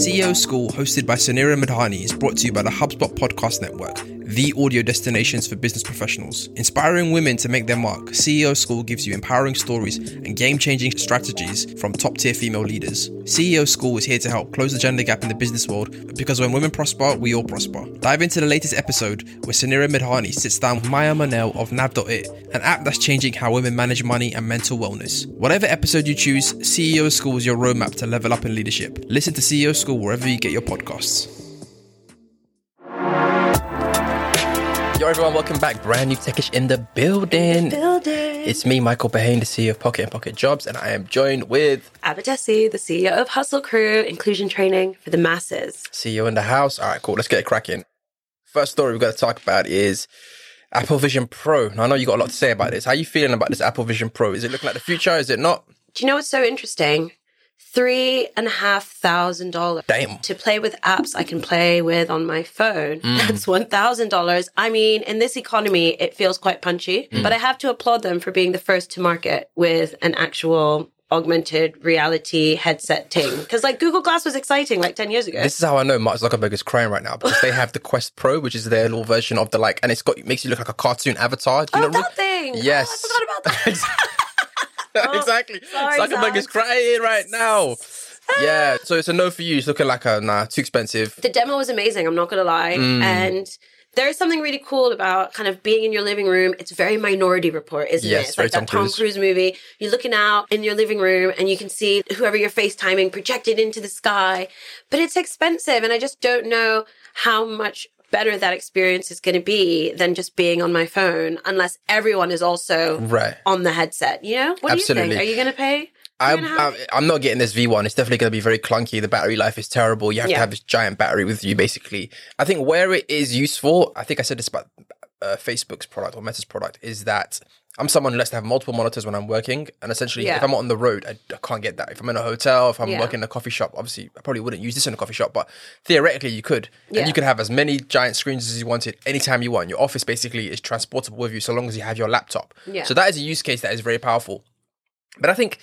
CEO School, hosted by Sunira Madhani, is brought to you by the HubSpot Podcast Network, the audio destinations for business professionals. Inspiring women to make their mark, CEO School gives you empowering stories and game changing strategies from top tier female leaders. CEO School is here to help close the gender gap in the business world because when women prosper, we all prosper. Dive into the latest episode where Sunira Madhani sits down with Maya Manel of Nav.it, an app that's changing how women manage money and mental wellness. Whatever episode you choose, CEO School is your roadmap to level up in leadership. Listen to CEO School wherever you get your podcasts. Yo, everyone, welcome back. Brand new techish in the building. Building. It's me, Michael Berhane, the CEO of POCIT and POCIT Jobs, and I am joined with Abadesi, the CEO of Hustle Crew, inclusion training for the masses. CEO in the house. All right, cool. Let's get it cracking. First story we've got to talk about is Apple Vision Pro. Now, I know you got a lot to say about this. How are you feeling about this Apple Vision Pro? Is it looking like the future? Is it not? Do you know what's so interesting? Three and a half thousand dollars to play with apps I can play with on my phone. Mm. That's one thousand dollars. I mean, in this economy, it feels quite punchy, mm. but I have to applaud them for being the first to market with an actual augmented reality headset thing. Because like Google Glass was exciting like ten years ago. This is how I know Mark Zuckerberg is crying right now because they have the Quest Pro, which is their little version of the like, and it's got it makes you look like a cartoon avatar. Do you oh, know? that thing! Yes. Oh, I forgot about that. exactly. sorry, Zuckerberg Zach. is crying right now. Yeah, so it's a no for you. It's looking like a nah, too expensive. the demo was amazing. I'm not going to lie. Mm. And there is something really cool about kind of being in your living room. It's very Minority Report, isn't Yes, it? It's very like that Tom Tom Cruise. Cruise movie. You're looking out in your living room and you can see whoever you're FaceTiming projected into the sky. But it's expensive, and I just don't know how much better that experience is going to be than just being on my phone, unless everyone is also Right. on the headset. You know? What do you think? Are you going to pay? I, Two and a half? I, I'm not getting this V1. It's definitely going to be very clunky. The battery life is terrible. You have to have this giant battery with you, basically. I think where it is useful, I think I said this about uh, Facebook's product or Meta's product, is that I'm someone who likes to have multiple monitors when I'm working. And essentially, Yeah. if I'm on the road, I, I can't get that. If I'm in a hotel, if I'm Yeah. working in a coffee shop, obviously, I probably wouldn't use this in a coffee shop, but theoretically, you could. Yeah. And you could have as many giant screens as you wanted anytime you want. Your office basically is transportable with you so long as you have your laptop. Yeah. So that is a use case that is very powerful. But I think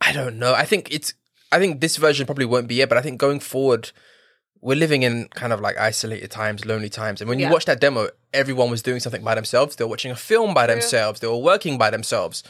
I don't know. I think it's. I think this version probably won't be it, but I think going forward, we're living in kind of like isolated times, lonely times. And when you Yeah. watch that demo, everyone was doing something by themselves. They were watching a film by themselves. They were working by themselves.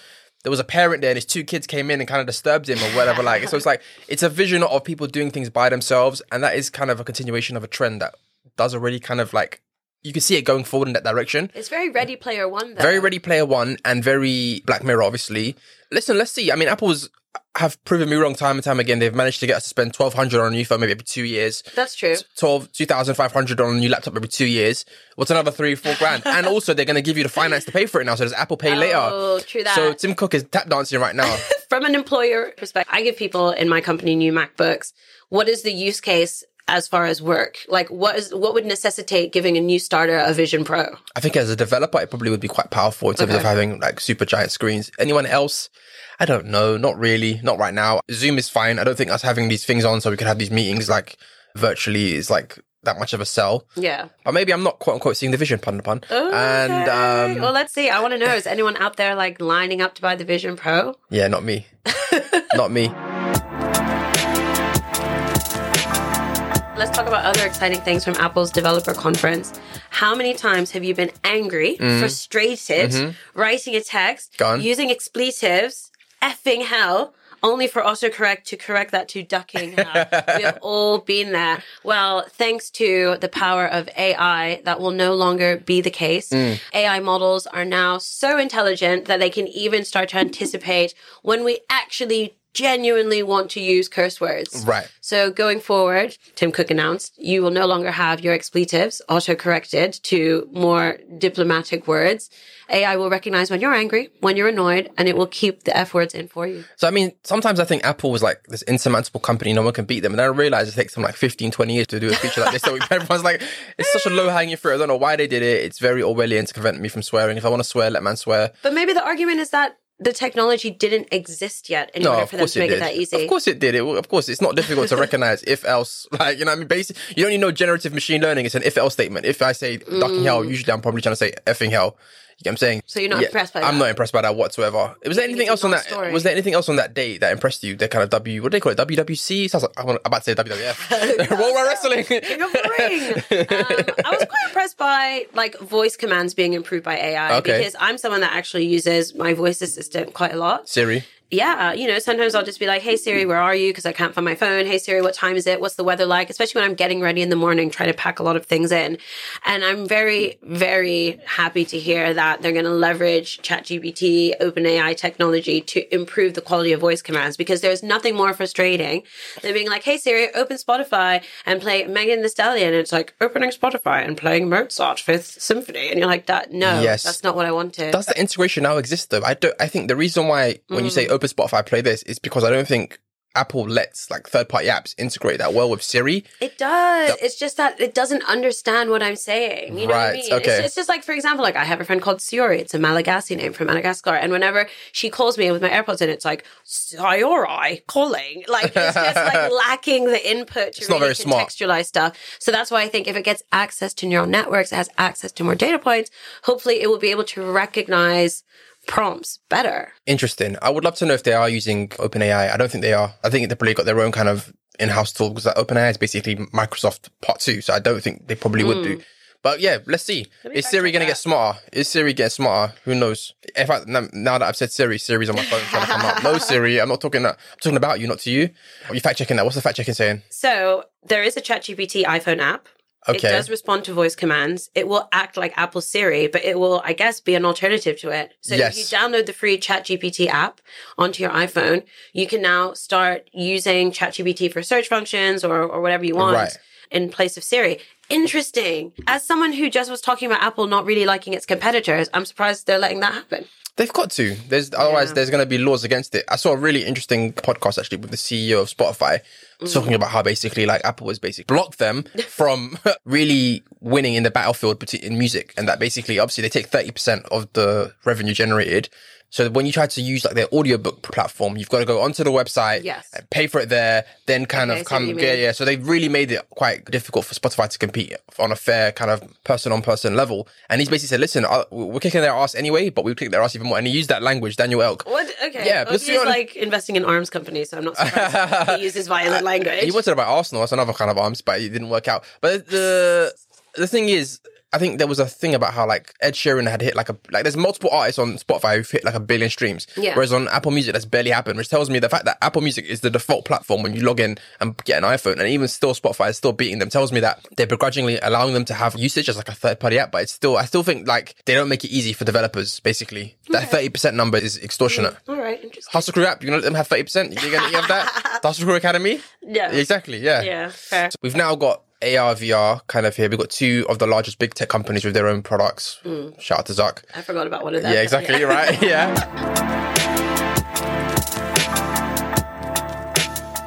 There was a parent there, and his two kids came in and kind of disturbed him or whatever. like, so it's like it's a vision of people doing things by themselves, and that is kind of a continuation of a trend that does already kind of like you can see it going forward in that direction. It's very Ready Player One, though. Very Ready Player One and very Black Mirror, obviously. Listen, let's see. I mean, Apple's have proven me wrong time and time again. They've managed to get us to spend twelve hundred on a new phone maybe every two years. That's true. 12, 2,500 on a new laptop every two years. What's another three, four grand? and also, they're going to give you the finance to pay for it now. So there's Apple Pay later. Oh, true that. So Tim Cook is tap dancing right now. from an employer perspective, I give people in my company new MacBooks. What is the use case as far as work? Like, what is what would necessitate giving a new starter a Vision Pro? I think as a developer, it probably would be quite powerful in terms of having like super giant screens. Anyone else? I don't know. Not really. Not right now. Zoom is fine. I don't think us having these things on so we could have these meetings like virtually is like that much of a sell. Yeah. But maybe I'm not quote unquote seeing the vision, pun upon. And Okay. um, well, let's see. I want to know: is anyone out there like lining up to buy the Vision Pro? yeah, not me. not me. Let's talk about other exciting things from Apple's developer conference. How many times have you been angry, frustrated, writing a text, Mm-hmm. Go on. using expletives, effing hell, only for autocorrect to correct that to ducking hell? we have all been there. Well, thanks to the power of AI, that will no longer be the case. Mm. AI models are now so intelligent that they can even start to anticipate when we actually genuinely want to use curse words. Right. So going forward, Tim Cook announced you will no longer have your expletives auto corrected to more diplomatic words. AI will recognize when you're angry, when you're annoyed, and it will keep the F words in for you. So, I mean, sometimes I think Apple was like this insurmountable company, no one can beat them. And then I realized it takes them like 15, 20 years to do a feature like this. So everyone's like, it's such a low hanging fruit. I don't know why they did it. It's very Orwellian to prevent me from swearing. If I want to swear, let man swear. But maybe the argument is that the technology didn't exist yet in No, order for them to it make did. it that easy. Of course it did. It, of course, it's not difficult to recognize if else. Like, you know, what I mean, basically, you don't need no generative machine learning. It's an if else statement. If I say ducking hell, Mm. usually I'm probably trying to say effing hell. You what I'm saying? So you're not impressed by that? I'm that? not impressed by that whatsoever. Was there anything else on that? non-story. Was there anything else on that day that impressed you? The kind of W, what do they call it? WWC? Sounds like I'm about to say WWF. World War Wrestling. King of Ring. Um, I was quite impressed by like voice commands being improved by AI Okay. because I'm someone that actually uses my voice assistant quite a lot. Siri. Yeah, you know, sometimes I'll just be like, "Hey Siri, where are you?" Because I can't find my phone. Hey Siri, what time is it? What's the weather like? Especially when I'm getting ready in the morning, trying to pack a lot of things in. And I'm very, very happy to hear that they're going to leverage ChatGPT, OpenAI technology to improve the quality of voice commands. Because there's nothing more frustrating than being like, "Hey Siri, open Spotify and play Megan Thee Stallion." And it's like opening Spotify and playing Mozart Fifth Symphony, and you're like, "That no, Yes. that's not what I wanted." Does the integration now exist though? I don't. I think the reason why when you say mm. Open Spotify play this is because I don't think Apple lets like third party apps integrate that well with Siri. It does. It's just that it doesn't understand what I'm saying. You know what I mean? okay. It's, it's just like, for example, like I have a friend called Siori. It's a Malagasy name from Madagascar. And whenever she calls me with my AirPods in, it's like, Siori calling. Like it's just like lacking the input to It's really smart. contextualize stuff. So that's why I think if it gets access to neural networks, it has access to more data points, hopefully it will be able to recognize prompts better. Interesting. I would love to know if they are using OpenAI. I don't think they are. I think they probably got their own kind of in-house tool because OpenAI is basically Microsoft Part Two. So I don't think they probably would do. Hmm. But yeah, let's see. Is Siri going to get smarter? Is Siri getting smarter? Who knows? In fact, now now that I've said Siri, Siri's on my phone trying to come up. No, Siri, I'm not talking. That, I'm talking about you, not to you. Are you fact checking that? What's the fact checking saying? So there is a ChatGPT iPhone app. It does respond to voice commands. It will act like Apple Siri, but it will, I guess, be an alternative to it. So Yes. if you download the free ChatGPT app onto your iPhone, you can now start using ChatGPT for search functions or, or whatever you want Right. in place of Siri. Interesting. As someone who just was talking about Apple not really liking its competitors, I'm surprised they're letting that happen. They've got to. There's otherwise Yeah. there's going to be laws against it. I saw a really interesting podcast actually with the CEO of Spotify Mm. talking about how basically like Apple has basically blocked them from really winning in the battlefield in music, and that basically obviously they take thirty percent of the revenue generated. So when you try to use like their audiobook platform, you've got to go onto the website, Yes. and pay for it there, then kind Okay, of come, you yeah, yeah. So they've really made it quite difficult for Spotify to compete on a fair kind of person on person level. And he's basically said, listen, uh, we're kicking their ass anyway, but we kick their ass even more. And he used that language, Daniel Ek. What? Okay. Yeah, well, but he's to like investing in arms companies, so I'm not surprised he uses violent language. He wanted about Arsenal. That's another kind of arms, but it didn't work out. But the the thing is, I think there was a thing about how like Ed Sheeran had hit like a like there's multiple artists on Spotify who've hit like a billion streams. Yeah. Whereas on Apple Music that's barely happened, which tells me the fact that Apple Music is the default platform when you log in and get an iPhone, and even still Spotify is still beating them. Tells me that they're begrudgingly allowing them to have usage as like a third party app, but it's still I still think like they don't make it easy for developers. Basically, that thirty percent number is extortionate. Mm, all right, interesting. Hustle Crew app, you're gonna let them have thirty percent. You're gonna you have that. The Hustle Crew Academy. Yeah. Exactly. Yeah. Yeah, fair. We've now got AR, VR kind of here. We've got two of the largest big tech companies with their own products. Mm. Shout out to Zuck. I forgot about one of them. Yeah, exactly. Right. Yeah.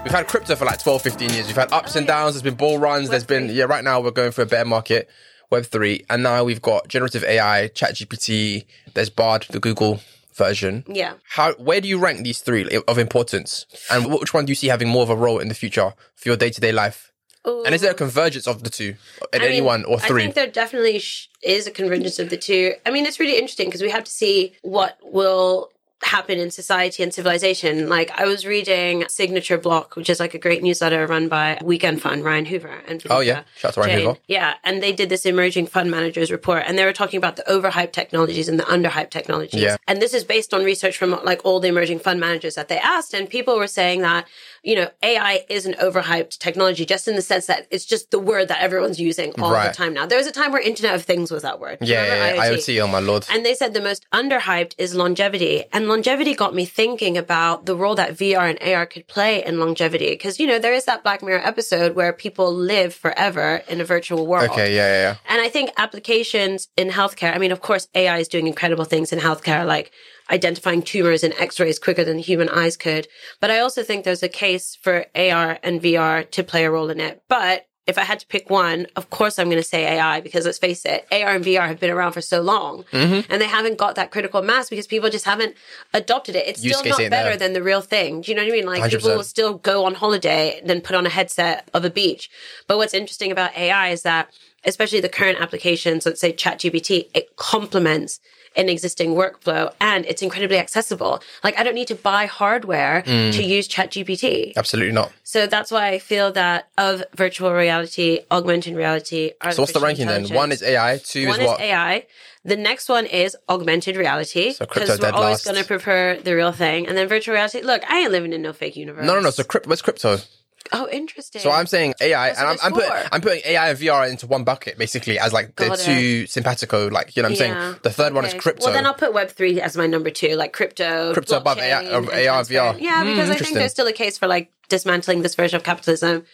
We've had crypto for like 12, 15 years. We've had ups and oh, downs. There's been bull runs. There's been, yeah, right now we're going for a bear market, Web3. And now we've got generative AI, ChatGPT. There's Bard, the Google version. Yeah. How, where do you rank these three of importance? And which one do you see having more of a role in the future for your day to day life? And is there a convergence of the two at I any mean, one or three? I think there definitely sh- is a convergence of the two. I mean, it's really interesting because we have to see what will happen in society and civilization. Like I was reading Signature Block, which is like a great newsletter run by Weekend Fund, Ryan Hoover and Oh, yeah. Shout out to Ryan Jane. Hoover. Yeah, and they did this emerging fund managers report, and they were talking about the overhyped technologies and the underhyped technologies. Yeah. And this is based on research from like all the emerging fund managers that they asked, and people were saying that you know AI is an overhyped technology, just in the sense that it's just the word that everyone's using all Right. the time now. There was a time where Internet of Things was that word. yeah, yeah, yeah. IoT, oh my lord. and they said the most underhyped is longevity. And longevity got me thinking about the role that VR and AR could play in longevity. Because, you know, there is that Black Mirror episode where people live forever in a virtual world. okay, yeah, yeah, yeah. And I think applications in healthcare, I mean, of course, AI is doing incredible things in healthcare, like identifying tumors in x rays quicker than human eyes could. But I also think there's a case for AR and VR to play a role in it. But if I had to pick one, of course I'm going to say AI because let's face it, AR and VR have been around for so long Mm-hmm. and they haven't got that critical mass because people just haven't adopted it. It's Use still not better than the real thing. Do you know what I mean? Like 100%. people will still go on holiday and then put on a headset of a beach. But what's interesting about AI is that especially the current applications, let's say ChatGPT, it complements an existing workflow and it's incredibly accessible. Like I don't need to buy hardware Mm. to use ChatGPT. Absolutely not. So that's why I feel that of virtual reality, augmented reality, So what's the ranking then? One is AI, two one is what? is AI. The next one is augmented reality. So crypto we're always going to prefer the real thing. And then virtual reality. Look, I ain't living in no fake universe. No, no, no. So crypto, what's crypto? Oh, interesting. So I'm saying AI, That's and I'm, I'm putting. I'm putting AI and VR into one bucket basically as like the two simpatico. Like you know, what I'm Yeah. saying the third one is crypto. Well, then I'll put Web three as my number two, like crypto, Crypto above AI and AR. VR. Yeah, because I think there's still a case for like dismantling this version of capitalism,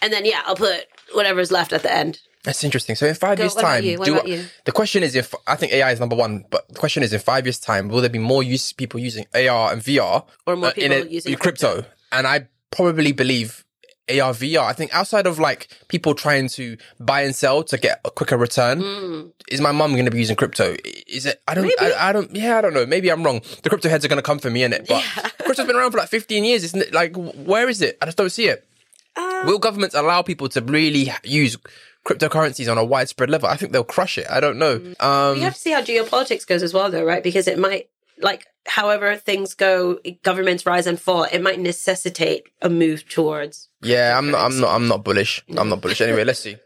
and then yeah, I'll put whatever's left at the end. That's interesting. So in five Go, years' time, you? What do about you? the question is if I think AI is number one, but the question is in five years' time, will there be more use people using AR and VR Or more uh, in people it- using crypto? crypto? And I probably believe AR VR. I think outside of like people trying to buy and sell to get a quicker return, is my mum going to be using crypto? Is it? I don't. I, I don't. Yeah, I don't know. Maybe I'm wrong. The crypto heads are going to come for me in it, but crypto's been around for like 15 years. Isn't it? Like, where is it? I just don't see it. Uh, Will governments allow people to really use cryptocurrencies on a widespread level? I think they'll crush it. I don't know. Um, You have to see how geopolitics goes as well, though, right? Because it might, like, however things go, governments rise and fall. It might necessitate a move towards. yeah, I'm not. I'm not. I'm not bullish. I'm not bullish. Anyway, let's see.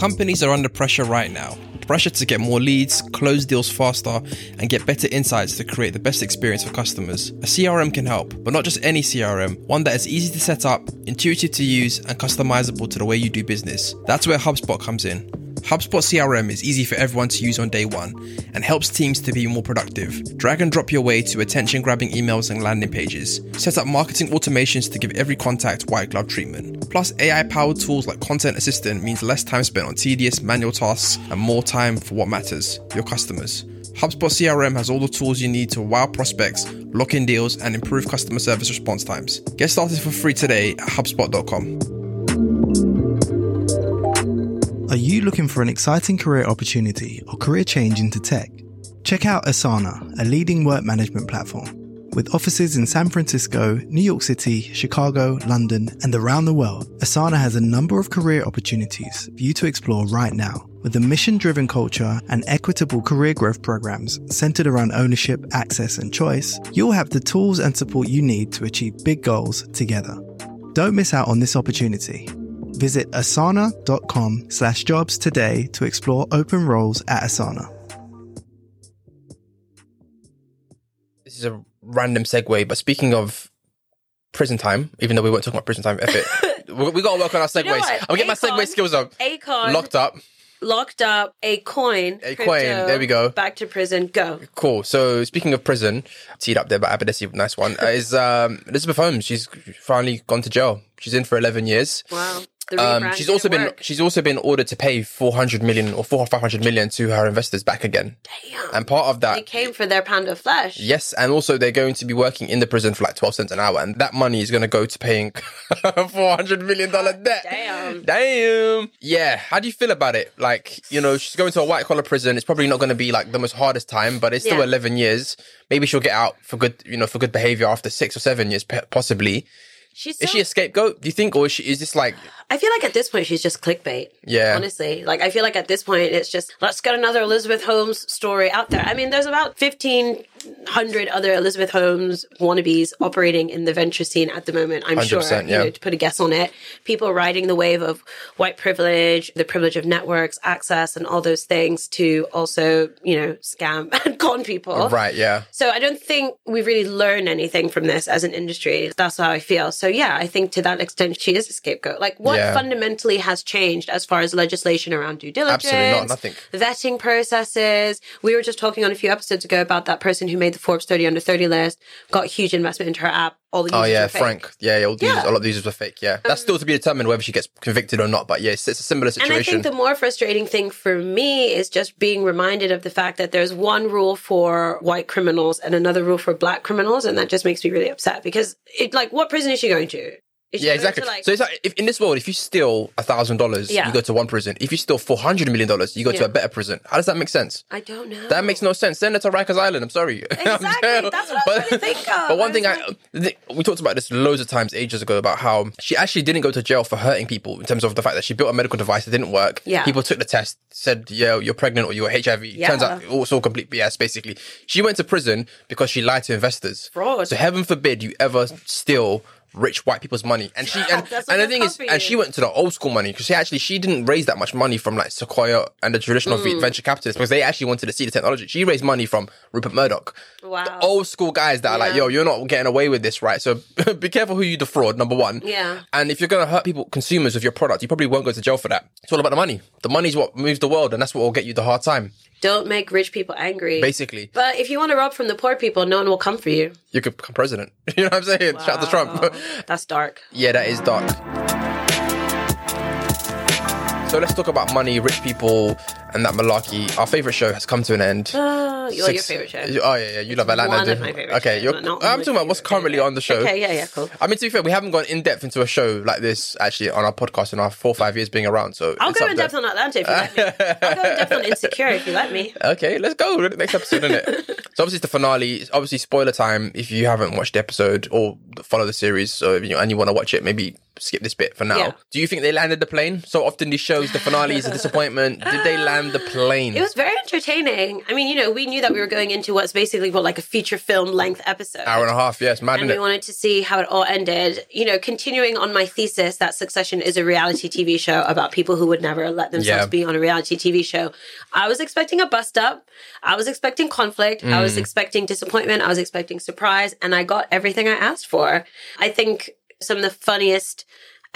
Companies are under pressure right now. Pressure to get more leads, close deals faster, and get better insights to create the best experience for customers. A CRM can help, but not just any CRM, one that is easy to set up, intuitive to use, and customizable to the way you do business. That's where HubSpot comes in. HubSpot CRM is easy for everyone to use on day one and helps teams to be more productive. Drag and drop your way to attention grabbing emails and landing pages. Set up marketing automations to give every contact white glove treatment. Plus, AI powered tools like Content Assistant means less time spent on tedious manual tasks and more time for what matters your customers. HubSpot CRM has all the tools you need to wow prospects, lock in deals, and improve customer service response times. Get started for free today at HubSpot.com. you looking for an exciting career opportunity or career change into tech? Check out Asana, a leading work management platform. With offices in San Francisco, New York City, Chicago, London, and around the world, Asana has a number of career opportunities for you to explore right now. With a mission driven culture and equitable career growth programs centered around ownership, access, and choice, you'll have the tools and support you need to achieve big goals together. Don't miss out on this opportunity. Visit asana.com slash jobs today to explore open roles at Asana. This is a random segue, but speaking of prison time, even though we weren't talking about prison time, F it. we, we got to work on our segues. know what? I'm getting my Akon- segue skills up. Akon Locked up. locked up a coin. A coin, there we go. Back to prison. Go. Cool. So speaking of prison, teed up there by Abadesi, nice one, uh, is um, Elizabeth Holmes. She's finally gone to jail. She's in for 11 years. Wow. Um, she's also been work. she's also been ordered to pay 400 million or 4 or 500 million to her investors back again. Damn. And part of that They came for their pound of flesh. Yes, and also they're going to be working in the prison for like 12 cents an hour, and that money is going to go to paying $400 million debt. Damn. Damn. Yeah, how do you feel about it? Like, you know, she's going to a white collar prison. It's probably not going to be like the most hardest time, but it's still Yeah. 11 years. Maybe she'll get out for good, you know, for good behavior after six or seven years, possibly. She's Is she a scapegoat, do you think? Or is, she, is this like, I feel like at this point she's just clickbait. Yeah. Honestly. Like I feel like at this point it's just let's get another Elizabeth Holmes story out there. I mean, there's about fifteen hundred other Elizabeth Holmes wannabes operating in the venture scene at the moment, I'm sure. 100%, You yeah. know, to put a guess on it. People riding the wave of white privilege, the privilege of networks, access, and all those things to also, you know, scam and con people. right, yeah. So I don't think we really learn anything from this as an industry. That's how I feel. So yeah, I think to that extent she is a scapegoat. Like what Yeah. fundamentally has changed as far as legislation around due diligence? Absolutely not, nothing. Vetting processes. We were just talking on a few episodes ago about that person who made the Forbes 30 under 30 list, got huge investment into her app. All the Oh yeah. Frank. Yeah, all, the Yeah. Users, a lot of users were fake. Yeah, that's um, still to be determined whether she gets convicted or not. But yeah, it's, it's a similar situation. And I think the more frustrating thing for me is just being reminded of the fact that there's one rule for white criminals and another rule for black criminals. And that just makes me really upset because it, like, what prison is she going to? Should Yeah, exactly. like- so it's like if in this world, if you steal a thousand dollars, you go to one prison. If you steal four hundred million dollars, you go to a better prison. How does that make sense? I don't know. That makes no sense. Send it to Rikers Island. I'm sorry. Exactly. That's what I was think of. But one I thing was I th- we talked about this loads of times ages ago about how she actually didn't go to jail for hurting people in terms of the fact that she built a medical device that didn't work. Yeah. People took the test, said, yeah, you're pregnant or you're HIV. Yeah. Turns out it was all complete BS, basically. She went to prison because she lied to investors. Fraud. So heaven forbid you ever steal rich white people's money. And she and, and the thing is, and she went to the old school money because she actually she didn't raise that much money from like Sequoia and the traditional Mm. venture capitalists because they actually wanted to see the technology. She raised money from Rupert Murdoch. Wow. The old school guys that are like, yo, you're not getting away with this, right? So be careful who you defraud, number one. Yeah. And if you're going to hurt people, consumers with your product, you probably won't go to jail for that. It's all about the money. The money's what moves the world and that's what will get you the hard time, Don't make rich people angry. basically. But if you want to rob from the poor people, no one will come for you. You could become president. You know what I'm saying? Shout out to Trump. That's dark. Yeah, that is dark. So let's talk about money, rich people, and that malarkey. Our favorite show has come to an end. Uh, oh, you're your favorite show. Oh yeah, yeah. You love Atlanta. one of my favorite Okay, shows, you're, not I'm talking about what's currently favorite. on the show. Okay, yeah, yeah, cool. I mean, to be fair, we haven't gone in depth into a show like this actually on our podcast in our four or five years being around. So I'll go in there. depth on Atlanta if you let me. I'll go in depth on Insecure if you let me. Okay, let's go. Next episode, isn't it? so obviously it's the finale. It's obviously spoiler time if you haven't watched the episode or follow the series. So if you and you want to watch it, maybe skip this bit for now. Yeah. Do you think they landed the plane? So often these shows, the finale is a disappointment. Did they land the plane? It was very entertaining. I mean, you know, we knew that we were going into what's basically what like a feature film length episode. hour and a half. Yes, mad and we it? wanted to see how it all ended. You know, continuing on my thesis that Succession is a reality TV show about people who would never let themselves Yeah. be on a reality TV show. I was expecting a bust up. I was expecting conflict. I Mm. was expecting disappointment. I was expecting surprise. And I got everything I asked for. I think some of the funniest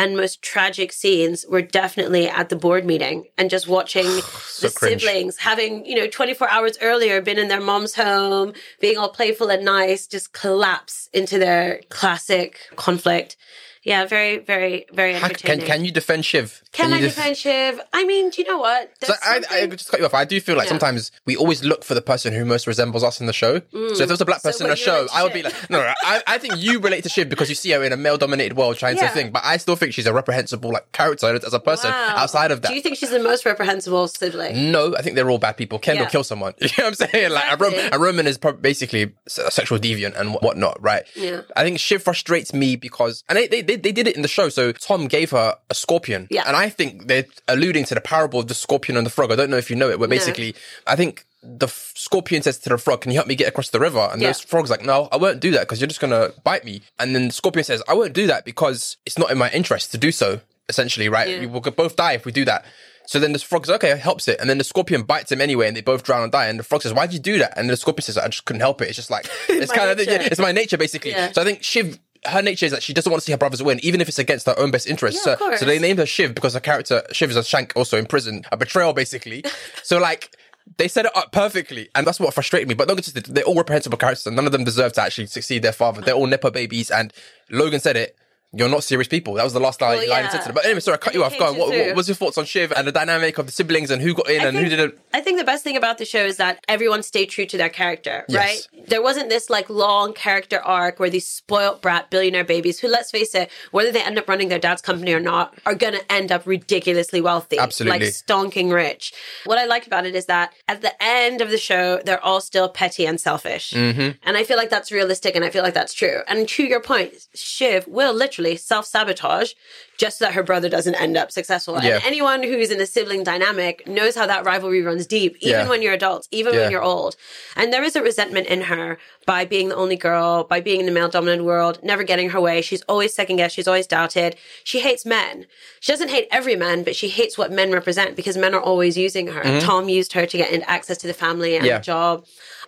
and most tragic scenes were definitely at the board meeting and just watching the cringe. siblings having, you know, 24 hours earlier been in their mom's home, being all playful and nice, just collapse into their classic conflict. Yeah, very, very, very How- entertaining. Can can you defend Shiv? Can you I def- defend Shiv? I mean, do you know what? So There's I, I just cut you off. I do feel like Yeah. sometimes we always look for the person who most resembles us in the show. So if there was a black Mm. So person in the show, I would be like, no, no, I, I think you relate to Shiv because you see her in a male-dominated world trying Yeah. to think. But I still think she's a reprehensible like character as a person Wow. outside of that. Do you think she's the most reprehensible sibling? No, I think they're all bad people. Kendall Yeah. kills someone. You know what I'm saying? Like a, Rom- a Roman is prob- basically a sexual deviant and whatnot, right? Yeah. I think Shiv frustrates me because, and they, they, they, they did it in the show. So Tom gave her a scorpion. Yeah. And I think they're alluding to the parable of the scorpion and the frog. I don't know if you know it, but basically, I think the f- scorpion says to the frog, can you help me get across the river? And Yeah. the frog's like, no, I won't do that because you're just going to bite me. And then the scorpion says, I won't do that because it's not in my interest to do so, essentially, right? Yeah. We will both die if we do that. So then the frog's okay, helps it. And then the scorpion bites him anyway and they both drown and die. And the frog says, why'd you do that? And the scorpion says, I just couldn't help it. It's just like, it's kind of, nature. yeah, it's my nature basically. Yeah. So I think Shiv, her nature is that she doesn't want to see her brothers win, even if it's against her own best interests. Yeah, so, so they named her Shiv because her character, Shiv is a shank also in prison, a betrayal basically. so like, they set it up perfectly, and that's what frustrated me. But get twisted, they're all reprehensible characters, and none of them deserve to actually succeed their father. They're all nepo babies, and Logan said it. You're not serious people. That was the last line, Well, line yeah. said to them. But anyway, sorry, I cut you off. Go on. What, what was your thoughts on Shiv and the dynamic of the siblings and who got in I and who didn't? I think the best thing about the show is that everyone stayed true to their character, Yes. right? There wasn't this like long character arc where these spoilt brat billionaire babies, who let's face it, whether they end up running their dad's company or not, are gonna end up ridiculously wealthy. Absolutely. Like stonking rich. What I like about it is that at the end of the show, they're all still petty and selfish. Mm-hmm. And I feel like that's realistic and I feel like that's true. And to your point, Shiv will literally self sabotage just so that her brother doesn't end up successful. Yeah. And anyone who's in a sibling dynamic knows how that rivalry runs deep, even Yeah. when you're adults, even Yeah. when you're old. And there is a resentment in her by being the only girl, by being in the male dominant world, never getting her way. She's always second guessed. She's always doubted. She hates men. She doesn't hate every man, but she hates what men represent because men are always using her. Tom used her to get access to the family and Mm-hmm. Yeah. the job.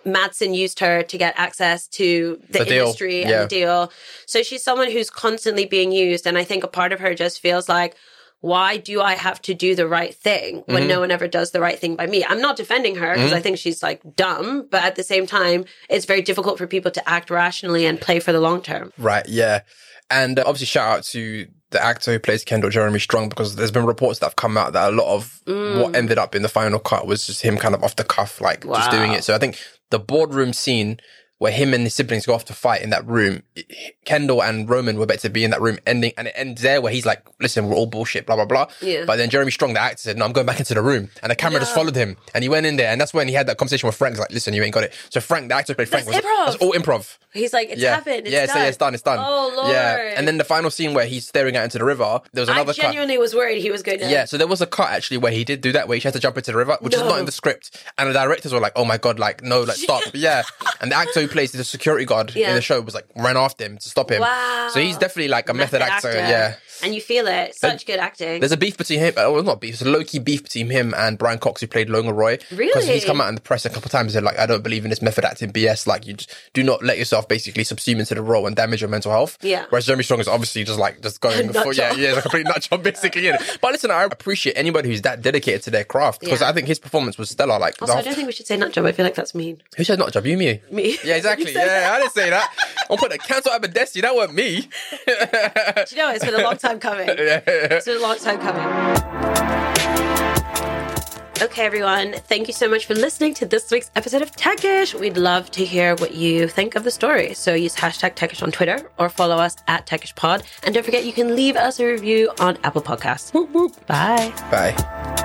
Matsson used her to get access to the, The deal. industry and Yeah. the deal. So she's someone who's constantly being used. And I think a part of her just feels like, why do I have to do the right thing when Mm-hmm. no one ever does the right thing by me? I'm not defending her because I think she's like dumb, but at the same time, it's very difficult for people to act rationally and play for the long term. Right, yeah. And uh, obviously, shout out to the actor who plays Kendall, Jeremy Strong, because there's been reports that have come out that a lot of what ended up in the final cut was just him kind of off the cuff, like just doing it. So I think the boardroom scene, where him and his siblings go off to fight in that room. Kendall and Roman were better to be in that room ending and it ends there where he's like, listen, we're all bullshit, blah, blah, blah. Yeah. But then Jeremy Strong, the actor said, no, I'm going back into the room. And the camera just followed him and he went in there. And that's when he had that conversation with Frank. He's like, listen, you ain't got it. So Frank, the actor played Frank, That's was improv. that's all improv. He's like, it's yeah. happened. It's yeah, done. so yeah, it's done. It's done. Oh, Lord. Yeah. And then the final scene where he's staring out into the river, there was I another cut. He genuinely was worried he was going to. Yeah, so there was a cut actually where he did do that, where he had to jump into the river, which is not in the script. And the directors were like, "Oh my god, like no, like stop!" yeah, and the actor plays the security guard Yeah. in the show was like ran after him to stop him. Wow. So he's definitely like a method, actor. Yeah. And you feel it. Such good acting. There's a beef between him. Oh, well, not beef. It's a low key beef between him and Brian Cox, who played Logan Roy. Because he's come out in the press a couple of times and said, like, I don't believe in this method acting BS. Like, you just do not let yourself basically subsume into the role and damage your mental health. Yeah. Whereas Jeremy Strong is obviously just like just going for yeah, yeah, it's a complete nut job basically. But listen, I appreciate anybody who's that dedicated to their craft because Yeah. I think his performance was stellar. Like, also, I don't think we should say nut job. I feel like that's mean. who said nut job? You, me. Me. Yeah, exactly. Yeah, that. I didn't say that. I'm putting a cancel out of Destiny. That wasn't me. Do you know, it's been a long time coming. It's been a long time coming. Okay, everyone. Thank you so much for listening to this week's episode of Techish. We'd love to hear what you think of the story. So use hashtag Techish on Twitter or follow us at Techish Pod. And don't forget, you can leave us a review on Apple Podcasts. Bye. Bye.